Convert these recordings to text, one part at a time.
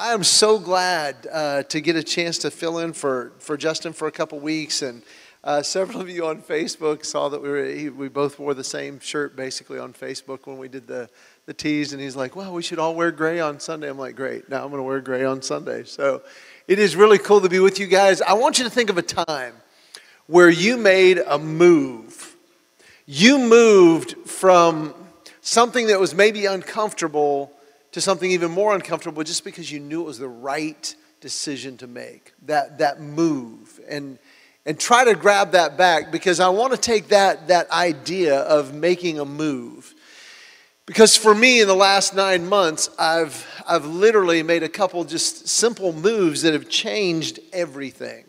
I am so glad uh, to get a chance to fill in for, for Justin for a couple weeks. And uh, several of you on Facebook saw that we, were, we both wore the same shirt basically on Facebook when we did the, the teas. And he's like, well, we should all wear gray on Sunday. I'm like, great. Now I'm going to wear gray on Sunday. So it is really cool to be with you guys. I want you to think of a time where you made a move. You moved from something that was maybe uncomfortable to something even more uncomfortable just because you knew it was the right decision to make that, that move. And, and try to grab that back because i want to take that, that idea of making a move. Because for me in the last nine months i've, I've literally made a couple just simple moves that have changed everything.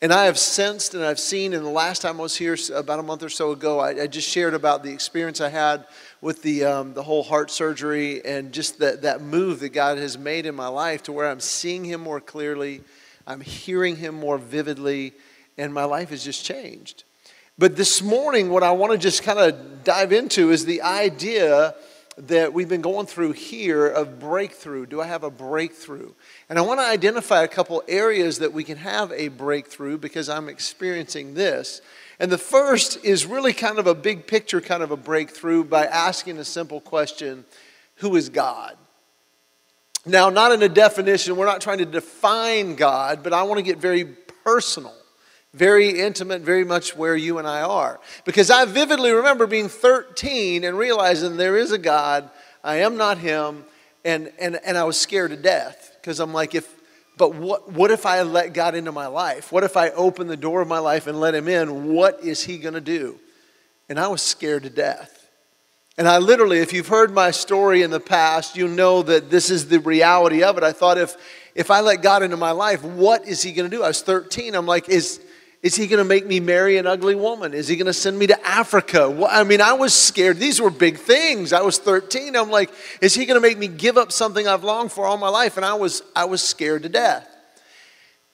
And I have sensed and I've seen, in the last time I was here about a month or so ago, I, I just shared about the experience I had with the, um, the whole heart surgery and just that, that move that God has made in my life to where I'm seeing Him more clearly, I'm hearing Him more vividly, and my life has just changed. But this morning, what I want to just kind of dive into is the idea that we've been going through here of breakthrough. Do I have a breakthrough? And I want to identify a couple areas that we can have a breakthrough because I'm experiencing this. And the first is really kind of a big picture kind of a breakthrough by asking a simple question Who is God? Now, not in a definition, we're not trying to define God, but I want to get very personal, very intimate, very much where you and I are. Because I vividly remember being 13 and realizing there is a God, I am not Him, and, and, and I was scared to death because I'm like, if, but what, what if I let God into my life? What if I open the door of my life and let Him in? What is He going to do? And I was scared to death. And I literally, if you've heard my story in the past, you know that this is the reality of it. I thought if, if I let God into my life, what is He going to do? I was 13. I'm like, is, is he going to make me marry an ugly woman? Is he going to send me to Africa? I mean, I was scared. These were big things. I was 13. I'm like, is he going to make me give up something I've longed for all my life? And I was, I was scared to death.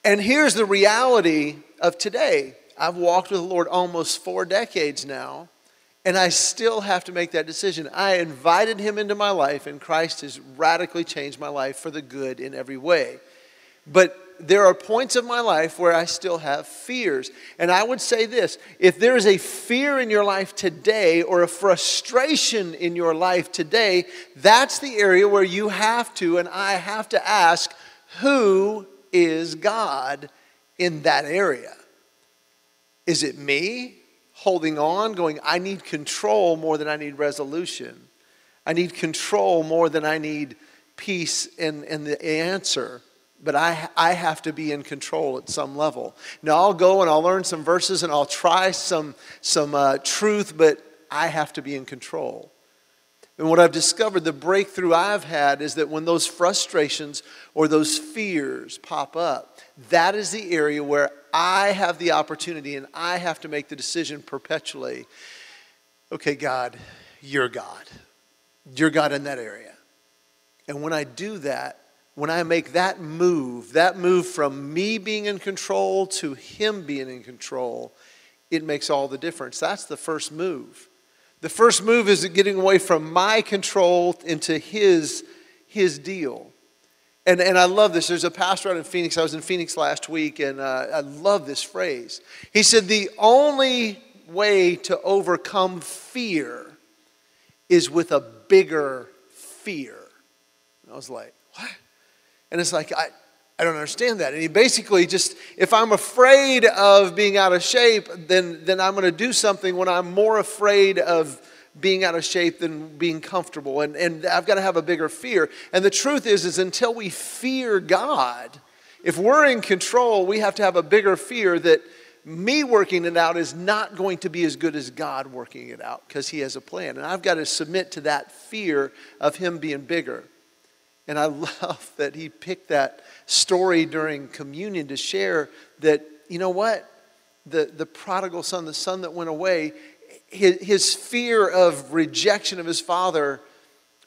And here's the reality of today I've walked with the Lord almost four decades now, and I still have to make that decision. I invited him into my life, and Christ has radically changed my life for the good in every way. But there are points of my life where I still have fears. And I would say this if there is a fear in your life today or a frustration in your life today, that's the area where you have to and I have to ask, who is God in that area? Is it me holding on, going, I need control more than I need resolution? I need control more than I need peace and, and the answer but I, I have to be in control at some level. Now, I'll go and I'll learn some verses and I'll try some, some uh, truth, but I have to be in control. And what I've discovered, the breakthrough I've had, is that when those frustrations or those fears pop up, that is the area where I have the opportunity and I have to make the decision perpetually okay, God, you're God. You're God in that area. And when I do that, when I make that move, that move from me being in control to Him being in control, it makes all the difference. That's the first move. The first move is getting away from my control into His, his deal. And, and I love this. There's a pastor out in Phoenix. I was in Phoenix last week, and uh, I love this phrase. He said, The only way to overcome fear is with a bigger fear. And I was like? And it's like, I, I don't understand that. And he basically just, if I'm afraid of being out of shape, then, then I'm going to do something when I'm more afraid of being out of shape than being comfortable. And, and I've got to have a bigger fear. And the truth is, is until we fear God, if we're in control, we have to have a bigger fear that me working it out is not going to be as good as God working it out because He has a plan. And I've got to submit to that fear of Him being bigger. And I love that he picked that story during communion to share that, you know what? The, the prodigal son, the son that went away, his, his fear of rejection of his father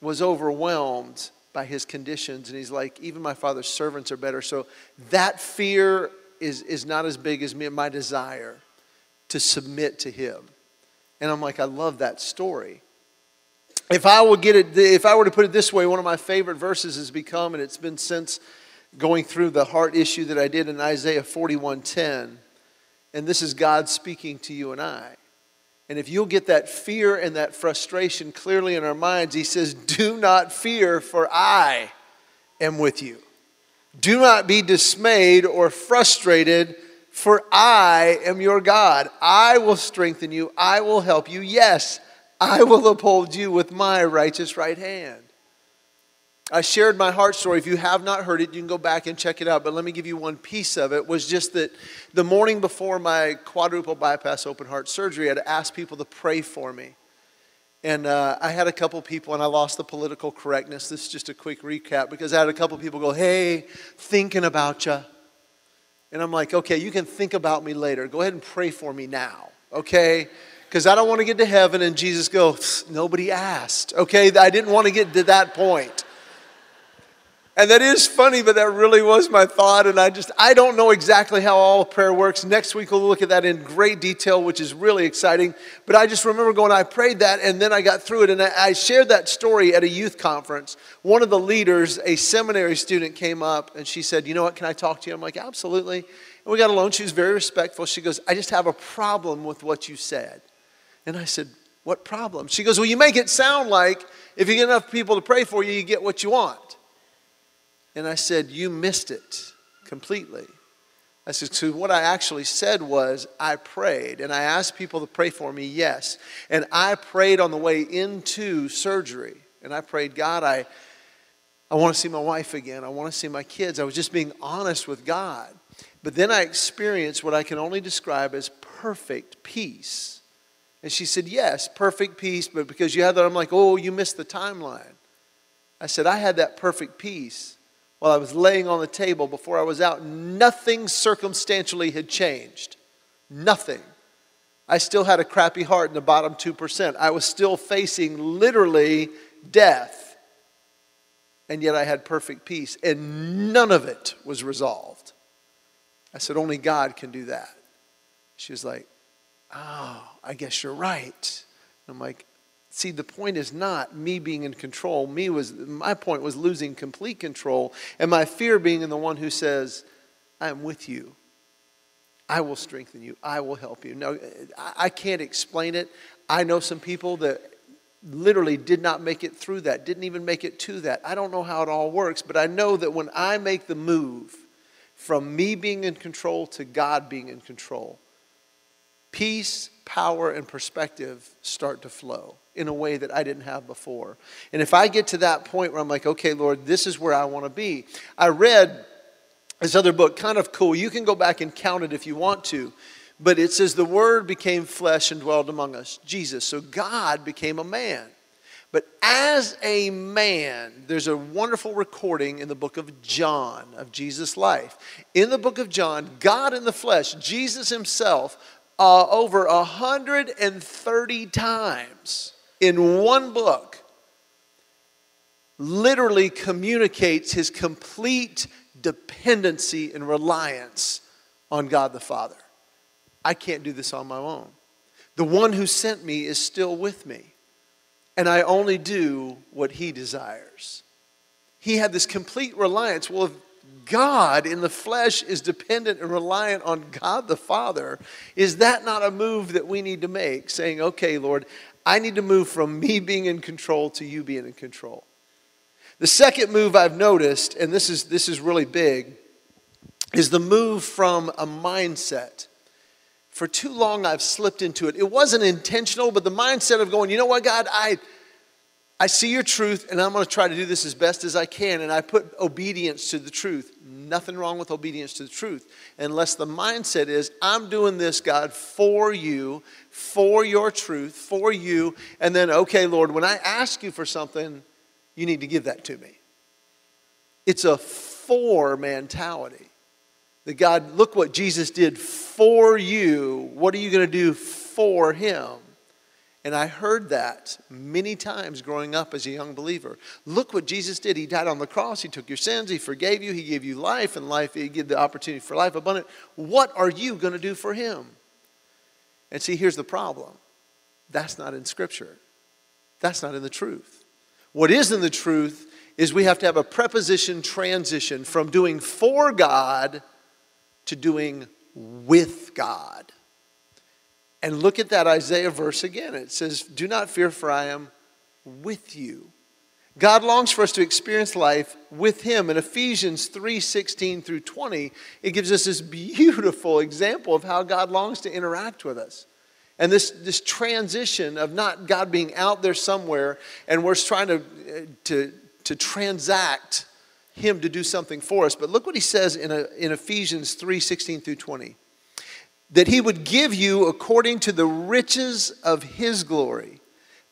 was overwhelmed by his conditions. And he's like, even my father's servants are better. So that fear is, is not as big as me, my desire to submit to him. And I'm like, I love that story. If I will get it, if I were to put it this way, one of my favorite verses has become, and it's been since going through the heart issue that I did in Isaiah 41:10, and this is God speaking to you and I. And if you'll get that fear and that frustration clearly in our minds, He says, "Do not fear, for I am with you. Do not be dismayed or frustrated." For I am your God. I will strengthen you. I will help you. Yes, I will uphold you with my righteous right hand. I shared my heart story. If you have not heard it, you can go back and check it out. But let me give you one piece of it. Was just that the morning before my quadruple bypass open heart surgery, I'd asked people to pray for me. And uh, I had a couple people, and I lost the political correctness. This is just a quick recap because I had a couple people go, "Hey, thinking about you." And I'm like, okay, you can think about me later. Go ahead and pray for me now, okay? Because I don't want to get to heaven and Jesus go, nobody asked, okay? I didn't want to get to that point. And that is funny, but that really was my thought. And I just, I don't know exactly how all prayer works. Next week, we'll look at that in great detail, which is really exciting. But I just remember going, I prayed that, and then I got through it. And I shared that story at a youth conference. One of the leaders, a seminary student, came up and she said, You know what, can I talk to you? I'm like, Absolutely. And we got alone. She was very respectful. She goes, I just have a problem with what you said. And I said, What problem? She goes, Well, you make it sound like if you get enough people to pray for you, you get what you want. And I said, You missed it completely. I said, So what I actually said was, I prayed and I asked people to pray for me, yes. And I prayed on the way into surgery. And I prayed, God, I, I want to see my wife again. I want to see my kids. I was just being honest with God. But then I experienced what I can only describe as perfect peace. And she said, Yes, perfect peace, but because you had that, I'm like, Oh, you missed the timeline. I said, I had that perfect peace while I was laying on the table before I was out, nothing circumstantially had changed. Nothing. I still had a crappy heart in the bottom 2%. I was still facing literally death. And yet I had perfect peace, and none of it was resolved. I said, Only God can do that. She was like, Oh, I guess you're right. I'm like, See, the point is not me being in control. Me was my point was losing complete control, and my fear being in the one who says, "I am with you. I will strengthen you. I will help you." Now, I can't explain it. I know some people that literally did not make it through that, didn't even make it to that. I don't know how it all works, but I know that when I make the move from me being in control to God being in control, peace, power, and perspective start to flow in a way that I didn't have before. And if I get to that point where I'm like, okay, Lord, this is where I want to be. I read this other book, kind of cool. You can go back and count it if you want to. But it says, the Word became flesh and dwelled among us, Jesus. So God became a man. But as a man, there's a wonderful recording in the book of John of Jesus' life. In the book of John, God in the flesh, Jesus himself, uh, over 130 times in one book literally communicates his complete dependency and reliance on God the Father. I can't do this on my own. The one who sent me is still with me, and I only do what he desires. He had this complete reliance. Well, if God in the flesh is dependent and reliant on God the Father, is that not a move that we need to make? Saying, okay, Lord, I need to move from me being in control to you being in control. The second move I've noticed, and this is, this is really big, is the move from a mindset. For too long, I've slipped into it. It wasn't intentional, but the mindset of going, you know what, God, I, I see your truth, and I'm going to try to do this as best as I can, and I put obedience to the truth. Nothing wrong with obedience to the truth, unless the mindset is, I'm doing this, God, for you, for your truth, for you. And then, okay, Lord, when I ask you for something, you need to give that to me. It's a for mentality. That God, look what Jesus did for you. What are you going to do for him? And I heard that many times growing up as a young believer. Look what Jesus did. He died on the cross. He took your sins. He forgave you. He gave you life and life. He gave the opportunity for life abundant. What are you going to do for him? And see, here's the problem that's not in Scripture. That's not in the truth. What is in the truth is we have to have a preposition transition from doing for God to doing with God. And look at that Isaiah verse again. It says, Do not fear, for I am with you. God longs for us to experience life with Him. In Ephesians 3 16 through 20, it gives us this beautiful example of how God longs to interact with us. And this, this transition of not God being out there somewhere and we're trying to, to, to transact Him to do something for us. But look what He says in, a, in Ephesians 3 16 through 20 that He would give you, according to the riches of His glory,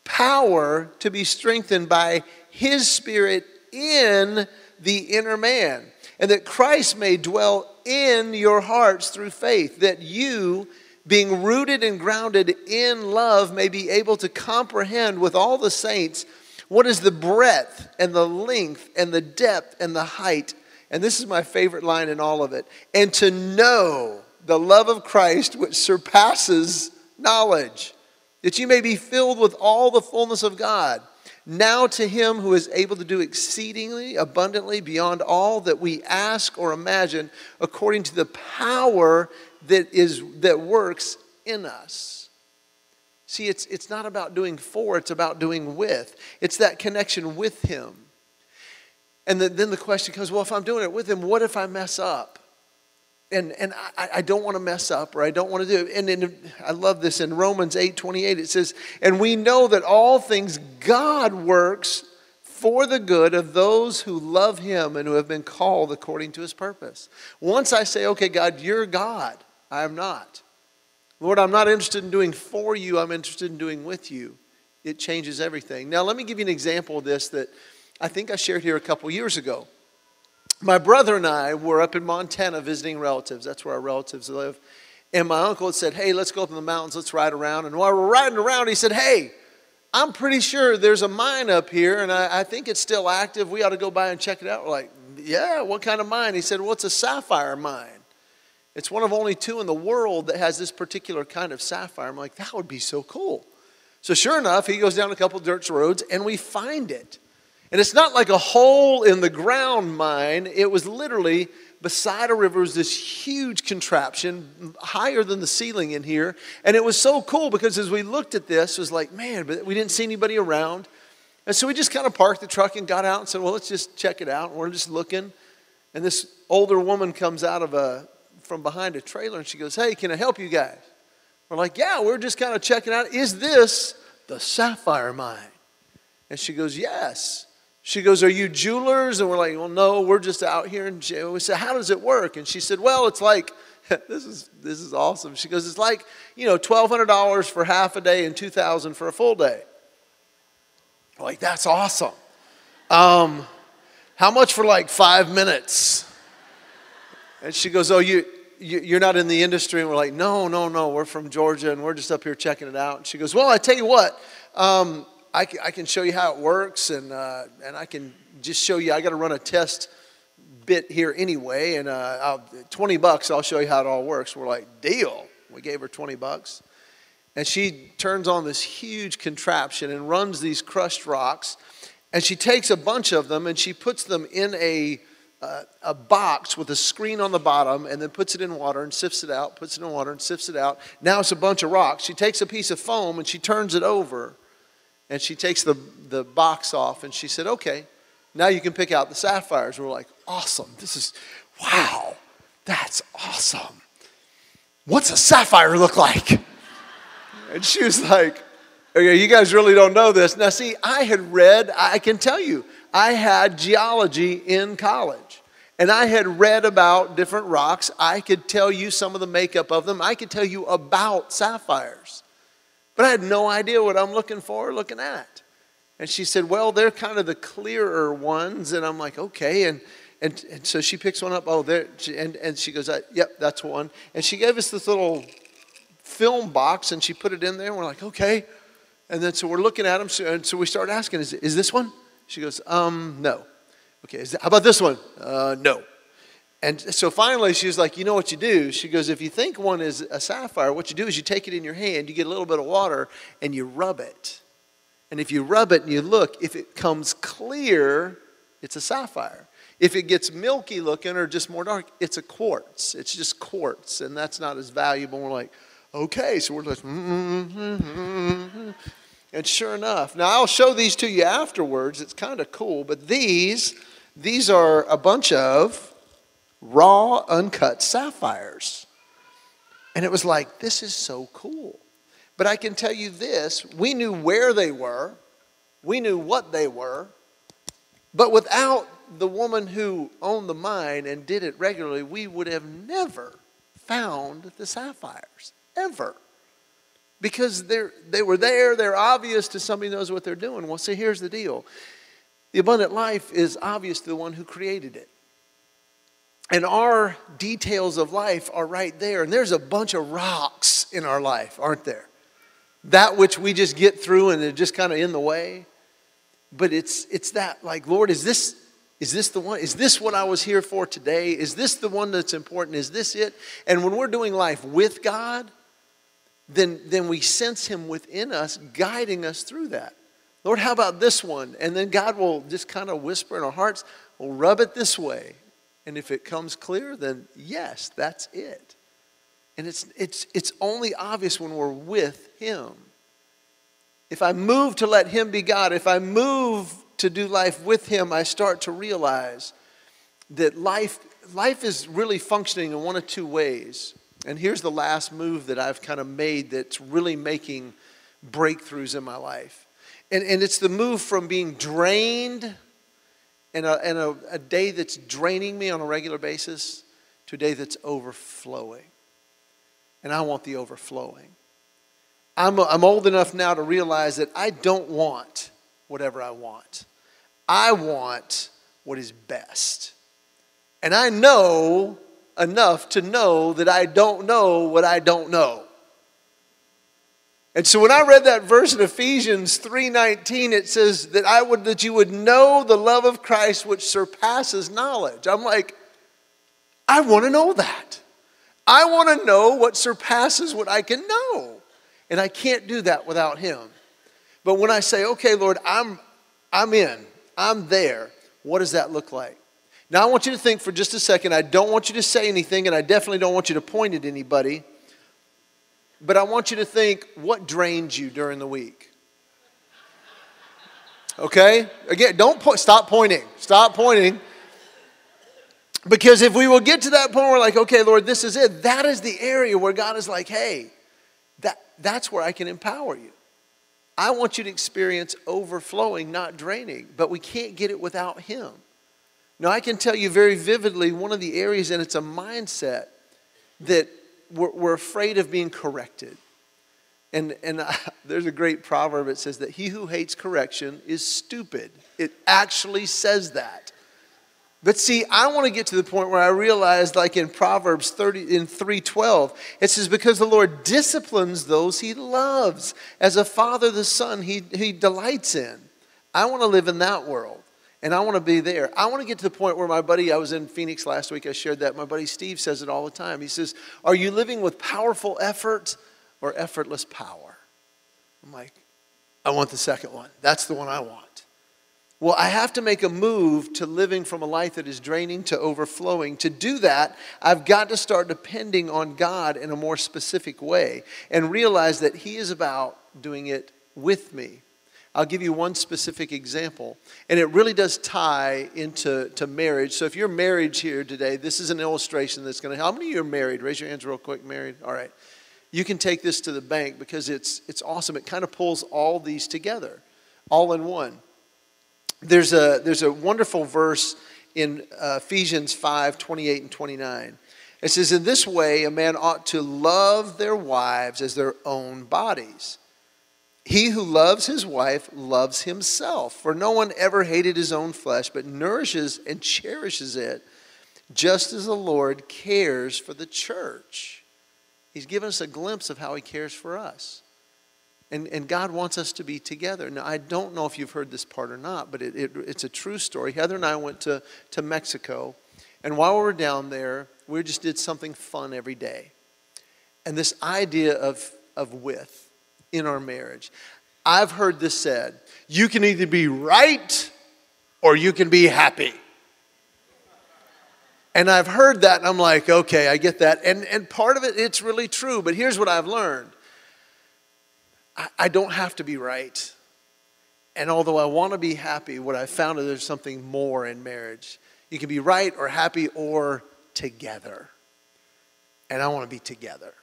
power to be strengthened by his Spirit in the inner man, and that Christ may dwell in your hearts through faith, that you, being rooted and grounded in love, may be able to comprehend with all the saints what is the breadth and the length and the depth and the height. And this is my favorite line in all of it. And to know the love of Christ, which surpasses knowledge, that you may be filled with all the fullness of God. Now to him who is able to do exceedingly abundantly beyond all that we ask or imagine, according to the power that is that works in us. See, it's, it's not about doing for, it's about doing with. It's that connection with him. And the, then the question comes well, if I'm doing it with him, what if I mess up? And, and I, I don't want to mess up or I don't want to do. And, and I love this in Romans 8 28, it says, And we know that all things God works for the good of those who love him and who have been called according to his purpose. Once I say, Okay, God, you're God, I am not. Lord, I'm not interested in doing for you, I'm interested in doing with you. It changes everything. Now, let me give you an example of this that I think I shared here a couple years ago my brother and I were up in Montana visiting relatives. That's where our relatives live. And my uncle said, Hey, let's go up in the mountains, let's ride around. And while we're riding around, he said, Hey, I'm pretty sure there's a mine up here, and I, I think it's still active. We ought to go by and check it out. We're like, Yeah, what kind of mine? He said, Well, it's a sapphire mine. It's one of only two in the world that has this particular kind of sapphire. I'm like, That would be so cool. So, sure enough, he goes down a couple dirt roads, and we find it. And it's not like a hole in the ground mine. It was literally beside a river was this huge contraption higher than the ceiling in here. And it was so cool because as we looked at this, it was like, man, but we didn't see anybody around. And so we just kind of parked the truck and got out and said, well, let's just check it out. And we're just looking. And this older woman comes out of a from behind a trailer and she goes, Hey, can I help you guys? We're like, Yeah, we're just kind of checking out. Is this the sapphire mine? And she goes, Yes. She goes, Are you jewelers? And we're like, Well, no, we're just out here. And we said, How does it work? And she said, Well, it's like, this is, this is awesome. She goes, It's like, you know, $1,200 for half a day and 2000 for a full day. We're like, That's awesome. Um, how much for like five minutes? And she goes, Oh, you, you're not in the industry. And we're like, No, no, no. We're from Georgia and we're just up here checking it out. And she goes, Well, I tell you what. Um, I can, I can show you how it works, and, uh, and I can just show you. I got to run a test bit here anyway, and uh, 20 bucks, I'll show you how it all works. We're like, deal. We gave her 20 bucks. And she turns on this huge contraption and runs these crushed rocks. And she takes a bunch of them and she puts them in a, uh, a box with a screen on the bottom and then puts it in water and sifts it out, puts it in water and sifts it out. Now it's a bunch of rocks. She takes a piece of foam and she turns it over and she takes the, the box off and she said, Okay, now you can pick out the sapphires. we're like, Awesome. This is, wow, that's awesome. What's a sapphire look like? And she was like, Okay, you guys really don't know this. Now, see, I had read, I can tell you, I had geology in college. And I had read about different rocks. I could tell you some of the makeup of them. I could tell you about sapphires. But I had no idea what I'm looking for or looking at. And she said, Well, they're kind of the clearer ones. And I'm like, Okay. And, and, and so she picks one up. Oh, there. And, and she goes, Yep, that's one. And she gave us this little film box and she put it in there. And we're like, Okay. And then so we're looking at them. So, and so we start asking, Is, is this one? She goes, Um, no. Okay. That, how about this one? Uh, no. And so finally, she was like, You know what you do? She goes, If you think one is a sapphire, what you do is you take it in your hand, you get a little bit of water, and you rub it. And if you rub it and you look, if it comes clear, it's a sapphire. If it gets milky looking or just more dark, it's a quartz. It's just quartz, and that's not as valuable. We're like, okay, so we're like, mm-hmm. and sure enough, now I'll show these to you afterwards. It's kind of cool, but these, these are a bunch of raw, uncut sapphires. And it was like, this is so cool. But I can tell you this we knew where they were, we knew what they were, but without the woman who owned the mine and did it regularly, we would have never found the sapphires, ever. Because they're, they were there, they're obvious to somebody who knows what they're doing. Well, see, here's the deal the abundant life is obvious to the one who created it. And our details of life are right there. And there's a bunch of rocks in our life, aren't there? That which we just get through and they're just kind of in the way. But it's, it's that, like, Lord, is this, is this the one? Is this what I was here for today? Is this the one that's important? Is this it? And when we're doing life with God, then, then we sense Him within us, guiding us through that. Lord, how about this one? And then God will just kind of whisper in our hearts, well, rub it this way. And if it comes clear, then yes, that's it. And it's, it's, it's only obvious when we're with Him. If I move to let Him be God, if I move to do life with Him, I start to realize that life, life is really functioning in one of two ways. And here's the last move that I've kind of made that's really making breakthroughs in my life. And, and it's the move from being drained and, a, and a, a day that's draining me on a regular basis to a day that's overflowing. And I want the overflowing. I'm, I'm old enough now to realize that I don't want whatever I want. I want what is best. And I know enough to know that I don't know what I don't know. And so when I read that verse in Ephesians 3:19 it says that I would that you would know the love of Christ which surpasses knowledge. I'm like I want to know that. I want to know what surpasses what I can know. And I can't do that without him. But when I say, "Okay, Lord, I'm I'm in. I'm there." What does that look like? Now I want you to think for just a second. I don't want you to say anything and I definitely don't want you to point at anybody. But I want you to think what drains you during the week? Okay? Again, don't po- stop pointing. Stop pointing. Because if we will get to that point, we're like, okay, Lord, this is it. That is the area where God is like, hey, that, that's where I can empower you. I want you to experience overflowing, not draining, but we can't get it without Him. Now, I can tell you very vividly one of the areas, and it's a mindset that we're, we're afraid of being corrected. And, and there's a great proverb that says that he who hates correction is stupid. It actually says that. But see, I want to get to the point where I realize, like in Proverbs 30, in 312, it says, Because the Lord disciplines those he loves. As a father, the son he, he delights in. I want to live in that world and I want to be there. I want to get to the point where my buddy, I was in Phoenix last week, I shared that. My buddy Steve says it all the time. He says, Are you living with powerful effort or effortless power? I'm like, I want the second one. That's the one I want. Well, I have to make a move to living from a life that is draining to overflowing. To do that, I've got to start depending on God in a more specific way and realize that He is about doing it with me. I'll give you one specific example, and it really does tie into to marriage. So if you're married here today, this is an illustration that's going to. How many of you are married? Raise your hands real quick, married. All right. You can take this to the bank because it's, it's awesome. It kind of pulls all these together, all in one. There's a, there's a wonderful verse in uh, Ephesians 5 28 and 29. It says, In this way, a man ought to love their wives as their own bodies. He who loves his wife loves himself, for no one ever hated his own flesh, but nourishes and cherishes it, just as the Lord cares for the church. He's given us a glimpse of how he cares for us. And, and God wants us to be together. Now, I don't know if you've heard this part or not, but it, it, it's a true story. Heather and I went to, to Mexico, and while we were down there, we just did something fun every day. And this idea of, of with, in our marriage. I've heard this said you can either be right or you can be happy. And I've heard that and I'm like, okay, I get that. And, and part of it, it's really true. But here's what I've learned I, I don't have to be right. And although I want to be happy, what I found is there's something more in marriage. You can be right or happy or together. And I want to be together.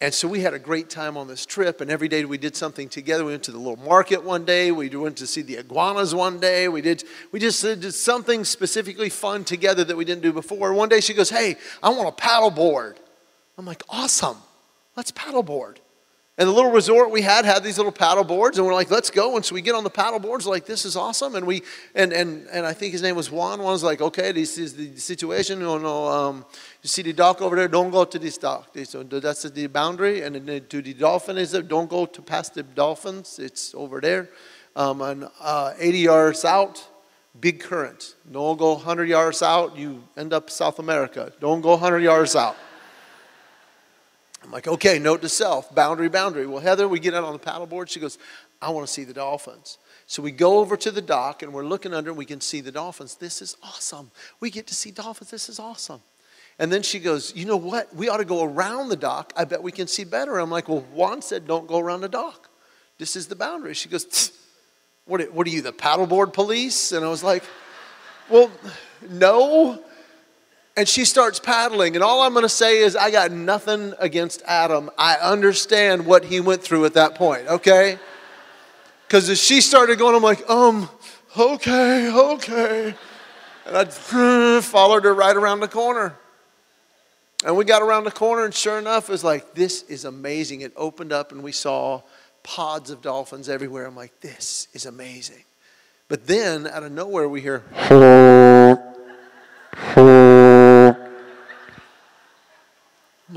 And so we had a great time on this trip, and every day we did something together. We went to the little market one day. We went to see the iguanas one day. We did we just did something specifically fun together that we didn't do before. One day she goes, "Hey, I want a paddleboard. I'm like, "Awesome, let's paddle board." And the little resort we had had these little paddle boards, and we're like, let's go. And so we get on the paddle boards, like, this is awesome. And we and and and I think his name was Juan. Juan was like, okay, this is the situation. You know, um, you see the dock over there, don't go to this dock. So that's the boundary. And then to the dolphin is don't go to past the dolphins. It's over there. Um, and uh, 80 yards out, big current. Don't go 100 yards out, you end up South America. Don't go 100 yards out. I'm like, okay, note to self, boundary, boundary. Well, Heather, we get out on the paddleboard. She goes, I want to see the dolphins. So we go over to the dock and we're looking under and we can see the dolphins. This is awesome. We get to see dolphins. This is awesome. And then she goes, You know what? We ought to go around the dock. I bet we can see better. I'm like, Well, Juan said don't go around the dock. This is the boundary. She goes, what, what are you, the paddleboard police? And I was like, Well, no. And she starts paddling. And all I'm going to say is, I got nothing against Adam. I understand what he went through at that point, okay? Because as she started going, I'm like, um, okay, okay. And I followed her right around the corner. And we got around the corner, and sure enough, it was like, this is amazing. It opened up, and we saw pods of dolphins everywhere. I'm like, this is amazing. But then, out of nowhere, we hear.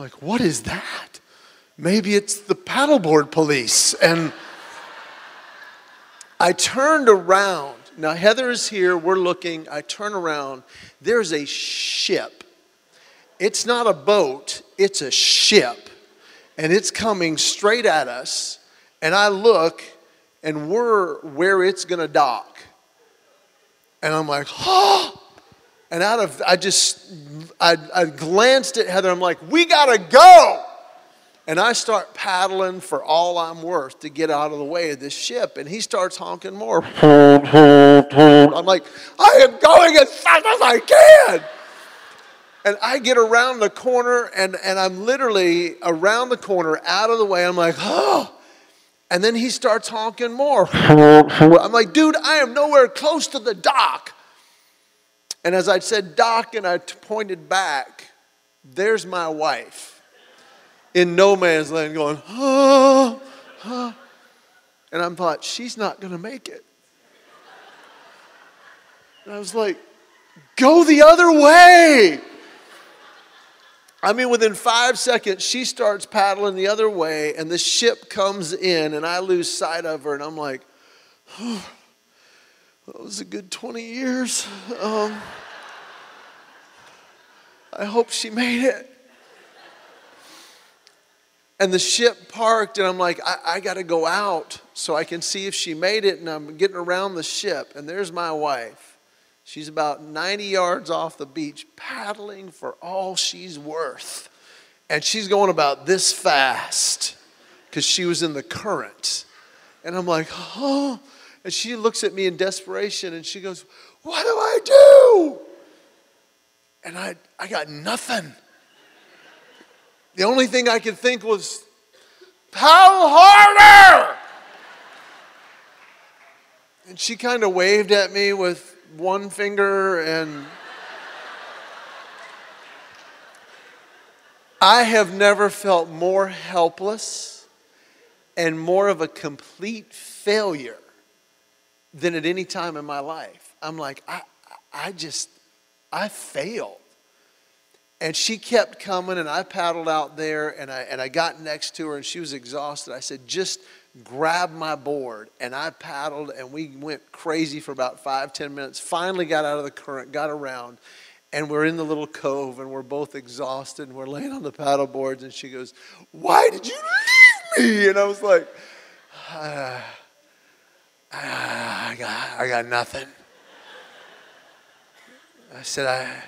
Like, what is that? Maybe it's the paddleboard police. And I turned around. Now, Heather is here. We're looking. I turn around. There's a ship. It's not a boat, it's a ship. And it's coming straight at us. And I look, and we're where it's going to dock. And I'm like, oh. And out of, I just, I, I glanced at Heather. I'm like, we got to go. And I start paddling for all I'm worth to get out of the way of this ship. And he starts honking more. I'm like, I am going as fast as I can. And I get around the corner, and, and I'm literally around the corner, out of the way. I'm like, oh. And then he starts honking more. I'm like, dude, I am nowhere close to the dock. And as I said, dock, and I pointed back, there's my wife in no man's land going, oh, oh. And I'm thought, she's not going to make it. And I was like, go the other way. I mean, within five seconds, she starts paddling the other way, and the ship comes in, and I lose sight of her, and I'm like, oh. That was a good 20 years. Um, I hope she made it. And the ship parked, and I'm like, I, I got to go out so I can see if she made it. And I'm getting around the ship, and there's my wife. She's about 90 yards off the beach, paddling for all she's worth. And she's going about this fast because she was in the current. And I'm like, oh, and she looks at me in desperation and she goes, What do I do? And I, I got nothing. The only thing I could think was, Paddle harder! And she kind of waved at me with one finger and. I have never felt more helpless and more of a complete failure than at any time in my life. I'm like, I, I just, I failed. And she kept coming, and I paddled out there, and I, and I got next to her, and she was exhausted. I said, just grab my board. And I paddled, and we went crazy for about five, ten minutes. Finally got out of the current, got around, and we're in the little cove, and we're both exhausted, and we're laying on the paddle boards, and she goes, Why did you leave me? And I was like, ah. Uh, I, got, I got nothing. I said, I,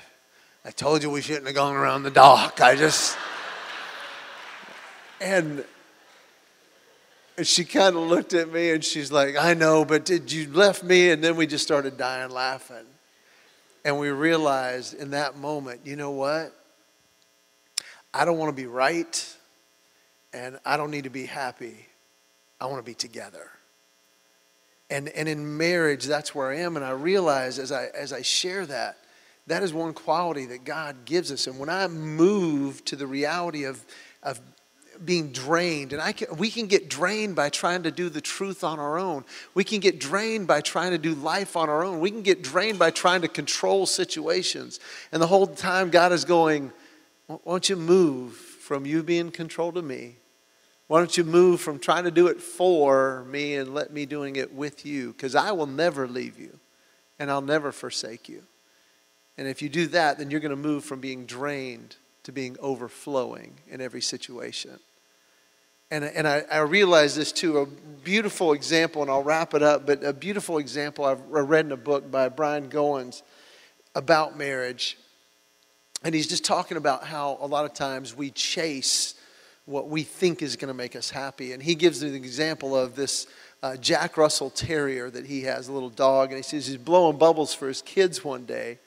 I told you we shouldn't have gone around the dock. I just. And she kind of looked at me and she's like, I know, but did you left me? And then we just started dying laughing. And we realized in that moment, you know what? I don't want to be right and I don't need to be happy. I want to be together. And, and in marriage, that's where I am. And I realize as I, as I share that, that is one quality that God gives us. And when I move to the reality of, of being drained, and I can, we can get drained by trying to do the truth on our own. We can get drained by trying to do life on our own. We can get drained by trying to control situations. And the whole time, God is going, Why don't you move from you being controlled to me? Why don't you move from trying to do it for me and let me doing it with you? Because I will never leave you and I'll never forsake you. And if you do that, then you're going to move from being drained to being overflowing in every situation. And, and I, I realize this too, a beautiful example, and I'll wrap it up, but a beautiful example I've read in a book by Brian Goins about marriage. And he's just talking about how a lot of times we chase what we think is going to make us happy. And he gives an example of this uh, Jack Russell Terrier that he has, a little dog, and he says he's blowing bubbles for his kids one day.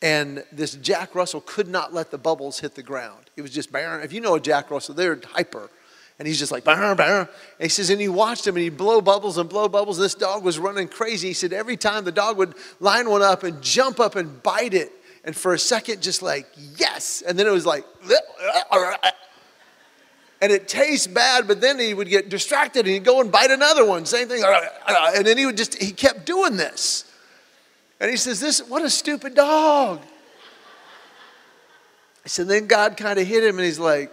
And this Jack Russell could not let the bubbles hit the ground. It was just, if you know a Jack Russell, they're hyper. And he's just like, bah, bah. And he says, and he watched him and he'd blow bubbles and blow bubbles. This dog was running crazy. He said, every time the dog would line one up and jump up and bite it. And for a second, just like, yes. And then it was like, and it tastes bad, but then he would get distracted and he'd go and bite another one. Same thing. And then he would just, he kept doing this. And he says, This, what a stupid dog. Said, then God kind of hit him and he's like,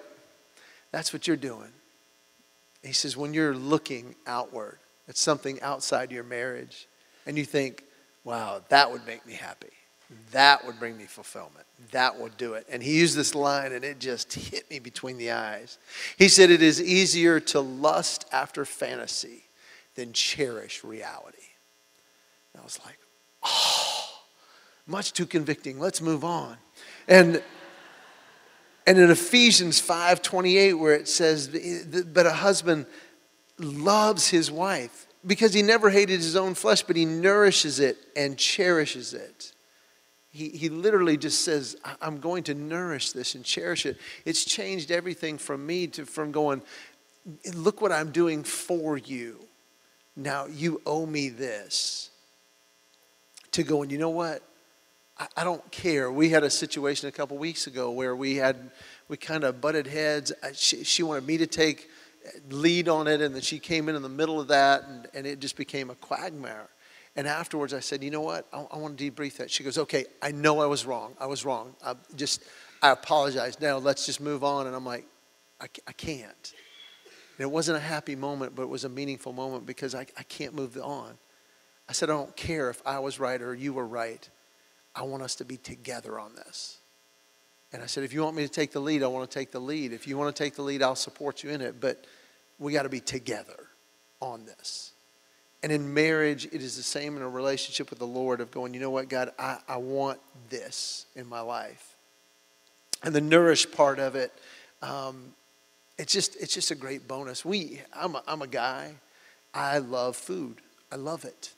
That's what you're doing. He says, When you're looking outward at something outside your marriage and you think, Wow, that would make me happy. That would bring me fulfillment. That would do it. And he used this line and it just hit me between the eyes. He said, It is easier to lust after fantasy than cherish reality. And I was like, Oh, much too convicting. Let's move on. And and in Ephesians 5 28, where it says, But a husband loves his wife because he never hated his own flesh, but he nourishes it and cherishes it. He, he literally just says, I'm going to nourish this and cherish it. It's changed everything from me to from going, Look what I'm doing for you. Now you owe me this to going, you know what? I, I don't care. We had a situation a couple weeks ago where we had, we kind of butted heads. She, she wanted me to take lead on it, and then she came in in the middle of that, and, and it just became a quagmire. And afterwards, I said, you know what? I, I want to debrief that. She goes, okay, I know I was wrong. I was wrong. I just, I apologize. Now let's just move on. And I'm like, I, I can't. And it wasn't a happy moment, but it was a meaningful moment because I, I can't move on. I said, I don't care if I was right or you were right. I want us to be together on this. And I said, if you want me to take the lead, I want to take the lead. If you want to take the lead, I'll support you in it. But we got to be together on this. And in marriage, it is the same in a relationship with the Lord of going, you know what, God, I, I want this in my life. And the nourish part of it, um, it's just it's just a great bonus. We, I'm a, I'm a guy. I love food. I love it.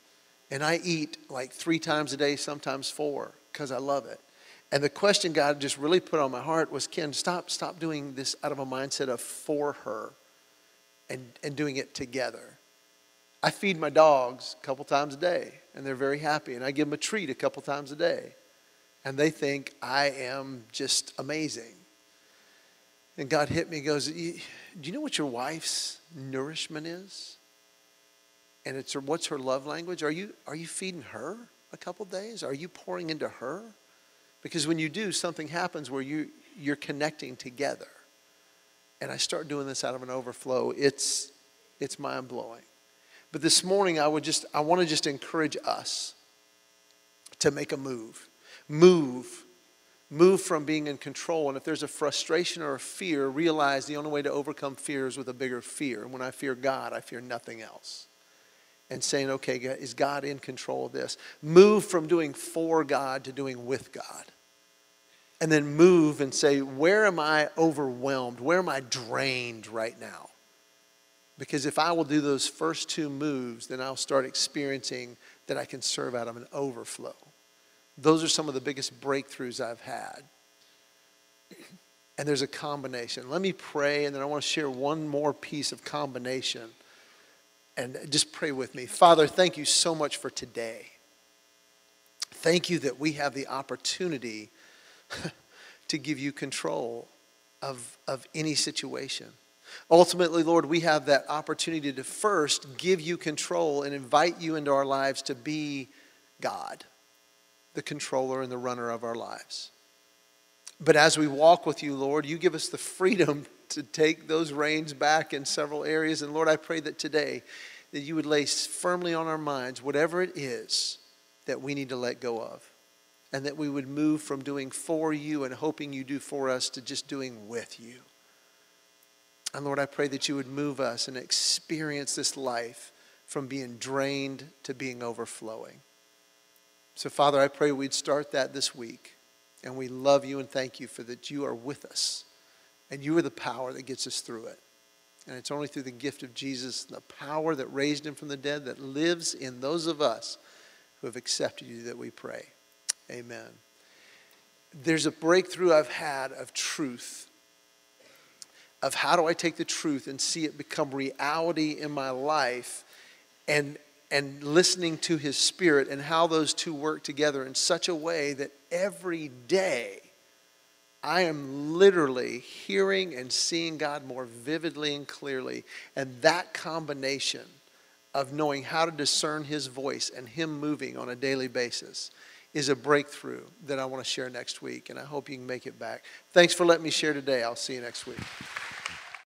And I eat like three times a day, sometimes four, because I love it. And the question God just really put on my heart was, Ken, stop, stop doing this out of a mindset of for her and, and doing it together. I feed my dogs a couple times a day, and they're very happy. And I give them a treat a couple times a day. And they think I am just amazing. And God hit me, goes, Do you know what your wife's nourishment is? and it's her, what's her love language? Are you, are you feeding her a couple days? Are you pouring into her? Because when you do, something happens where you, you're connecting together. And I start doing this out of an overflow. It's, it's mind blowing. But this morning, I would just, I want to just encourage us to make a move. Move. Move from being in control. And if there's a frustration or a fear, realize the only way to overcome fear is with a bigger fear. And when I fear God, I fear nothing else. And saying, okay, is God in control of this? Move from doing for God to doing with God. And then move and say, where am I overwhelmed? Where am I drained right now? Because if I will do those first two moves, then I'll start experiencing that I can serve out of an overflow. Those are some of the biggest breakthroughs I've had. And there's a combination. Let me pray, and then I want to share one more piece of combination. And just pray with me. Father, thank you so much for today. Thank you that we have the opportunity to give you control of, of any situation. Ultimately, Lord, we have that opportunity to first give you control and invite you into our lives to be God the controller and the runner of our lives. But as we walk with you, Lord, you give us the freedom to take those reins back in several areas. And Lord, I pray that today that you would lay firmly on our minds whatever it is that we need to let go of. And that we would move from doing for you and hoping you do for us to just doing with you. And Lord, I pray that you would move us and experience this life from being drained to being overflowing. So, Father, I pray we'd start that this week. And we love you and thank you for that you are with us. And you are the power that gets us through it. And it's only through the gift of Jesus, the power that raised him from the dead, that lives in those of us who have accepted you, that we pray. Amen. There's a breakthrough I've had of truth, of how do I take the truth and see it become reality in my life and and listening to his spirit and how those two work together in such a way that every day I am literally hearing and seeing God more vividly and clearly. And that combination of knowing how to discern his voice and him moving on a daily basis is a breakthrough that I want to share next week. And I hope you can make it back. Thanks for letting me share today. I'll see you next week.